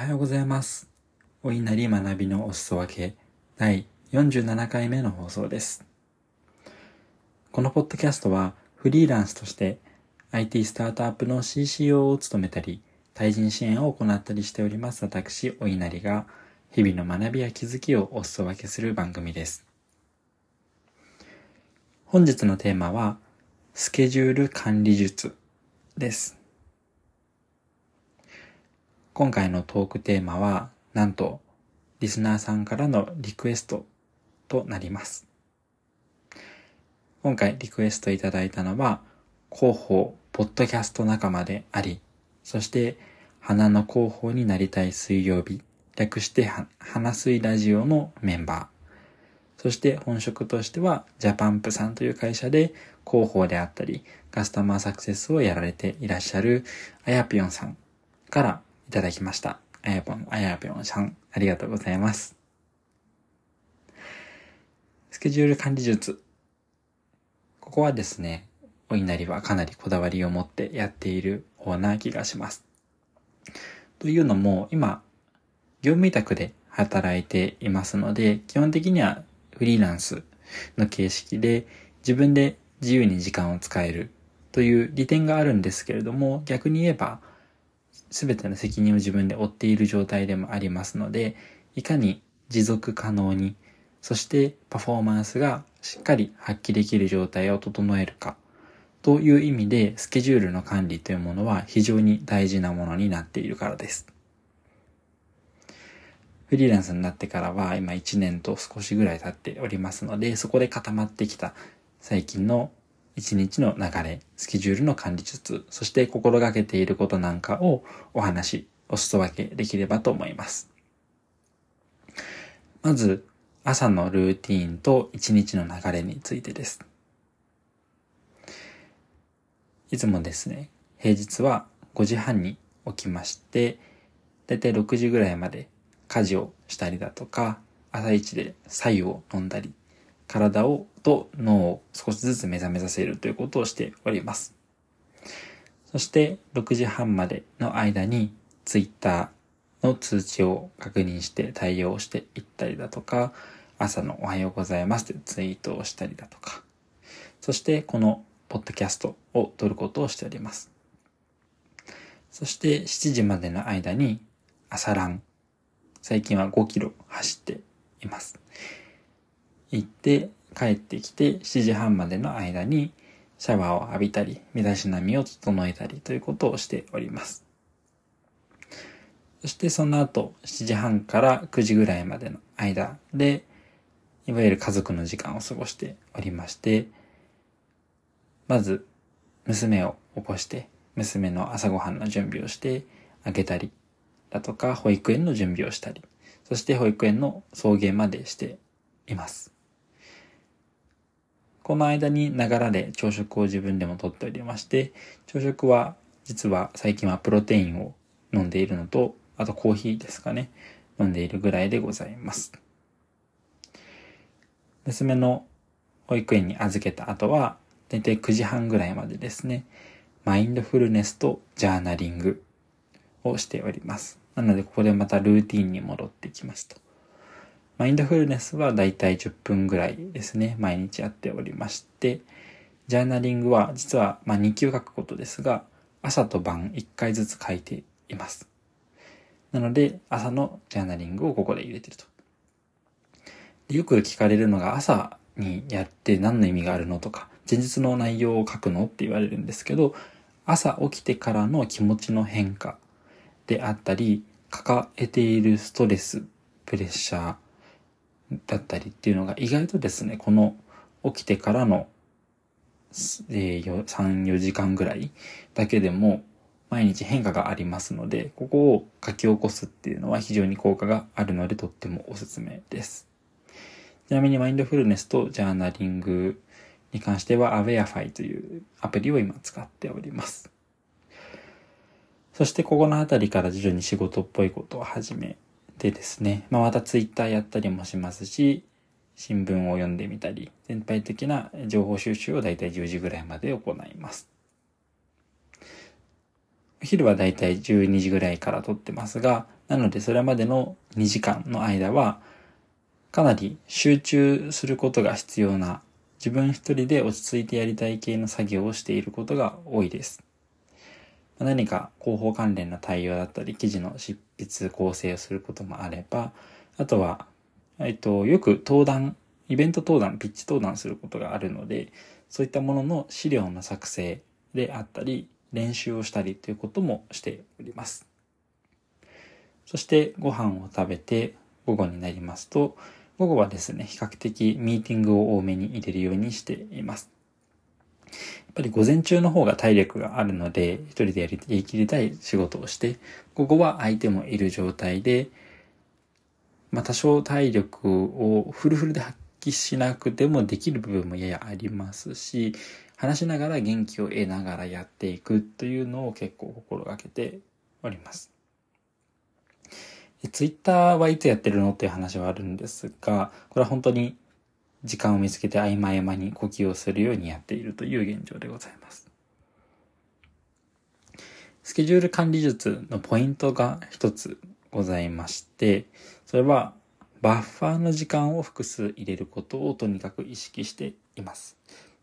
はようございます。お稲荷学びのお裾分け第47回目の放送です。このポッドキャストはフリーランスとして IT スタートアップの CCO を務めたり、対人支援を行ったりしております私、お稲荷が日々の学びや気づきをお裾分けする番組です。本日のテーマは、スケジュール管理術です。今回のトークテーマは、なんと、リスナーさんからのリクエストとなります。今回リクエストいただいたのは、広報、ポッドキャスト仲間であり、そして、花の広報になりたい水曜日、略して、花水ラジオのメンバー、そして本職としては、ジャパンプさんという会社で広報であったり、カスタマーサクセスをやられていらっしゃる、あやぴょんさんからいただきました。あやぽん、あやぴょんさん、ありがとうございます。スケジュール管理術。ここはですね、お稲荷はかなりこだわりを持ってやっている方な気がします。というのも、今、業務委託で働いていますので、基本的にはフリーランスの形式で自分で自由に時間を使えるという利点があるんですけれども、逆に言えば、すべての責任を自分で負っている状態でもありますので、いかに持続可能に、そしてパフォーマンスがしっかり発揮できる状態を整えるか、という意味でスケジュールの管理というものは非常に大事なものになっているからです。フリーランスになってからは今1年と少しぐらい経っておりますので、そこで固まってきた最近の一日の流れ、スケジュールの管理術、そして心がけていることなんかをお話、お裾分けできればと思います。まず、朝のルーティーンと一日の流れについてです。いつもですね、平日は5時半に起きまして、だいたい6時ぐらいまで家事をしたりだとか、朝一で白湯を飲んだり、体をと脳を少しずつ目覚めさせるということをしております。そして6時半までの間に Twitter の通知を確認して対応していったりだとか、朝のおはようございますというツイートをしたりだとか、そしてこのポッドキャストを撮ることをしております。そして7時までの間に朝ラン、最近は5キロ走っています。行って帰ってきて7時半までの間にシャワーを浴びたり、身だしなみを整えたりということをしております。そしてその後7時半から9時ぐらいまでの間で、いわゆる家族の時間を過ごしておりまして、まず娘を起こして、娘の朝ごはんの準備をしてあげたりだとか、保育園の準備をしたり、そして保育園の送迎までしています。この間にながらで朝食を自分でもとっておりまして、朝食は実は最近はプロテインを飲んでいるのと、あとコーヒーですかね、飲んでいるぐらいでございます。娘の保育園に預けた後は、だいたい9時半ぐらいまでですね、マインドフルネスとジャーナリングをしております。なので、ここでまたルーティンに戻ってきますと。マインドフルネスはだいたい10分ぐらいですね、毎日やっておりまして、ジャーナリングは実はまあ日記を書くことですが、朝と晩1回ずつ書いています。なので、朝のジャーナリングをここで入れてると。でよく聞かれるのが朝にやって何の意味があるのとか、前日の内容を書くのって言われるんですけど、朝起きてからの気持ちの変化であったり、抱えているストレス、プレッシャーだったりっていうのが意外とですね、この起きてからの、3、4時間ぐらいだけでも毎日変化がありますので、ここを書き起こすっていうのは非常に効果があるのでとってもおすすめです。ちなみにマインドフルネスとジャーナリングに関しては Awareify というアプリを今使っております。そしてここのあたりから徐々に仕事っぽいことを始めてですね、まあ、またツイッターやったりもしますし、新聞を読んでみたり、全体的な情報収集をだいたい10時ぐらいまで行います。お昼はだいたい12時ぐらいから撮ってますが、なのでそれまでの2時間の間は、かなり集中することが必要な、自分一人で落ち着いてやりたい系の作業をしていることが多いです。何か広報関連の対応だったり、記事の執筆構成をすることもあれば、あとは、えっと、よく登壇、イベント登壇、ピッチ登壇することがあるので、そういったものの資料の作成であったり、練習をしたりということもしております。そしてご飯を食べて午後になりますと、午後はですね、比較的ミーティングを多めに入れるようにしています。やっぱり午前中の方が体力があるので、一人でやりやりきりたい仕事をして、午後は相手もいる状態で、まあ多少体力をフルフルで発揮しなくてもできる部分もややありますし、話しながら元気を得ながらやっていくというのを結構心がけております。ツイッターはいつやってるのっていう話はあるんですが、これは本当に時間を見つけて合間合間に呼吸をするようにやっているという現状でございます。スケジュール管理術のポイントが一つございまして、それはバッファーの時間を複数入れることをとにかく意識しています。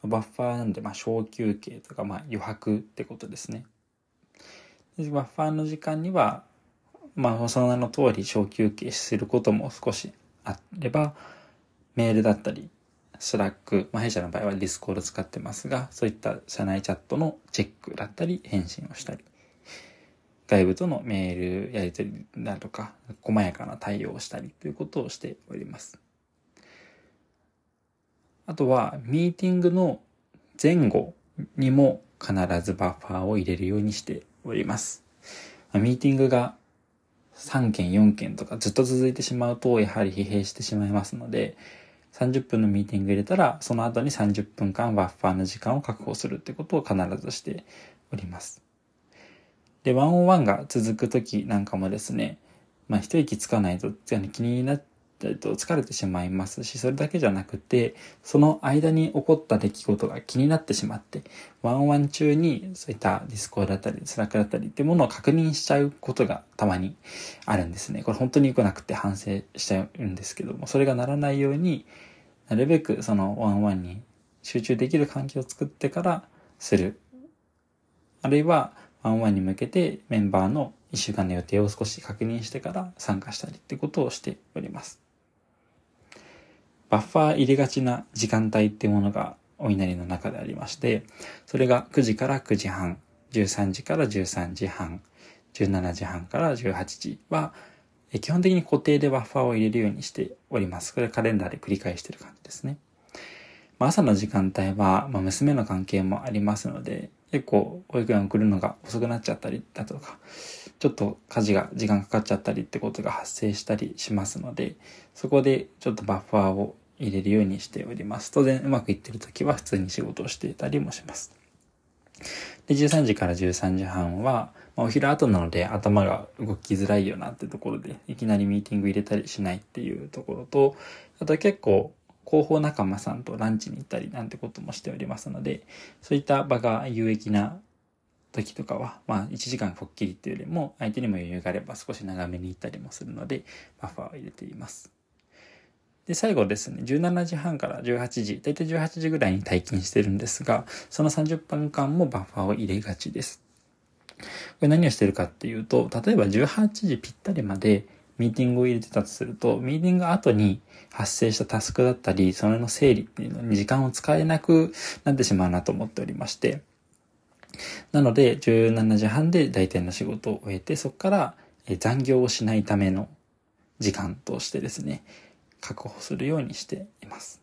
バッファーなんで、まあ、小休憩とか、まあ、余白ってことですね。バッファーの時間には、まあ、その名の通り小休憩することも少しあれば、メールだったり、スラック、まあ、弊社の場合はディスコード使ってますが、そういった社内チャットのチェックだったり、返信をしたり、外部とのメールやり取りだとか、細やかな対応をしたりということをしております。あとは、ミーティングの前後にも必ずバッファーを入れるようにしております。ミーティングが3件4件とかずっと続いてしまうとやはり疲弊してしまいますので30分のミーティング入れたらその後に30分間バッファーの時間を確保するってことを必ずしております。で、ワンオンワンが続く時なんかもですね、まあ一息つかないと気になっえっと、疲れてしまいますし、それだけじゃなくて、その間に起こった出来事が気になってしまって、ワンワン中にそういったディスコだったり、スラックだったりっていうものを確認しちゃうことがたまにあるんですね。これ本当に良くなくて反省しちゃうんですけども、それがならないように、なるべくそのワンワンに集中できる環境を作ってからする。あるいは、ワンワンに向けてメンバーの一週間の予定を少し確認してから参加したりってことをしております。バッファー入れがちな時間帯っていうものがお稲荷の中でありまして、それが9時から9時半、13時から13時半、17時半から18時は、基本的に固定でバッファーを入れるようにしております。これカレンダーで繰り返してる感じですね。まあ、朝の時間帯は、まあ、娘の関係もありますので、結構保育園送るのが遅くなっちゃったりだとか、ちょっと家事が時間かかっちゃったりってことが発生したりしますので、そこでちょっとバッファーを入れるようにしております。当然うまくいってる時は普通に仕事をしていたりもします。で、13時から13時半は、まあ、お昼後なので頭が動きづらいよなってところで、いきなりミーティング入れたりしないっていうところと、あと結構広報仲間さんとランチに行ったりなんてこともしておりますので、そういった場が有益な時とかは、まあ1時間ぽっきりっていうよりも、相手にも余裕があれば少し長めに行ったりもするので、バッファーを入れています。で、最後ですね、17時半から18時、だいたい18時ぐらいに退勤してるんですが、その30分間もバッファーを入れがちです。これ何をしてるかっていうと、例えば18時ぴったりまでミーティングを入れてたとすると、ミーティング後に発生したタスクだったり、それの整理っていうのに時間を使えなくなってしまうなと思っておりまして、なので、17時半で大体の仕事を終えて、そこから残業をしないための時間としてですね、確保するようにしています。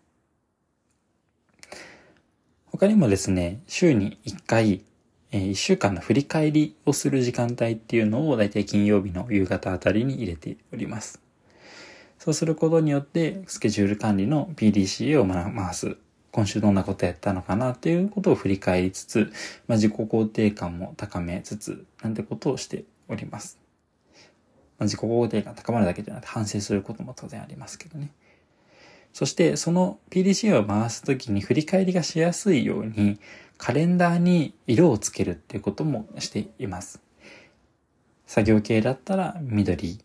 他にもですね、週に1回、え1週間の振り返りをする時間帯っていうのを大体金曜日の夕方あたりに入れております。そうすることによってスケジュール管理の PDCA を回す今週どんなことやったのかなっていうことを振り返りつつ、まあ、自己肯定感も高めつつ、なんてことをしております。まあ、自己肯定感高まるだけじゃなくて反省することも当然ありますけどね。そしてその PDCA を回すときに振り返りがしやすいようにカレンダーに色をつけるっていうこともしています。作業系だったら緑、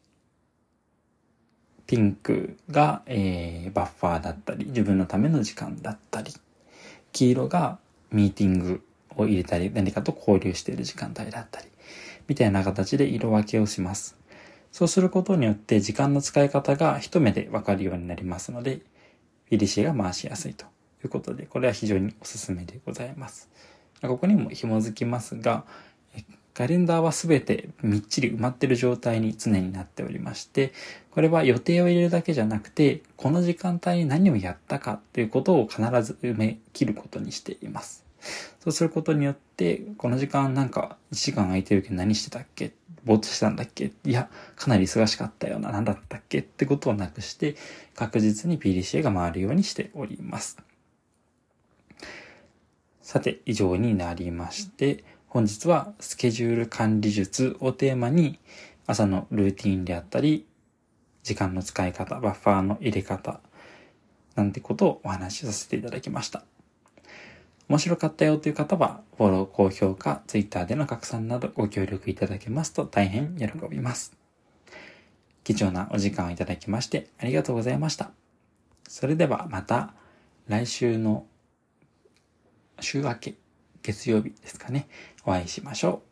ピンクが、えー、バッファーだったり、自分のための時間だったり、黄色がミーティングを入れたり、何かと交流している時間帯だったり、みたいな形で色分けをします。そうすることによって時間の使い方が一目でわかるようになりますので、フィリシーが回しやすいということで、これは非常におすすめでございます。ここにも紐づきますが、カレンダーはすべてみっちり埋まってる状態に常になっておりまして、これは予定を入れるだけじゃなくて、この時間帯に何をやったかということを必ず埋め切ることにしています。そうすることによって、この時間なんか1時間空いてるけど何してたっけ？ぼーっとしたんだっけ？いや、かなり忙しかったような。何だったっけ？ってことをなくして、確実に PDCA が回るようにしております。さて、以上になりまして、本日はスケジュール管理術をテーマに、朝のルーティンであったり、時間の使い方、バッファーの入れ方、なんてことをお話しさせていただきました。面白かったよという方は、フォロー、高評価、Twitter での拡散などご協力いただけますと大変喜びます。貴重なお時間をいただきましてありがとうございました。それではまた来週の週明け、月曜日ですかね、お会いしましょう。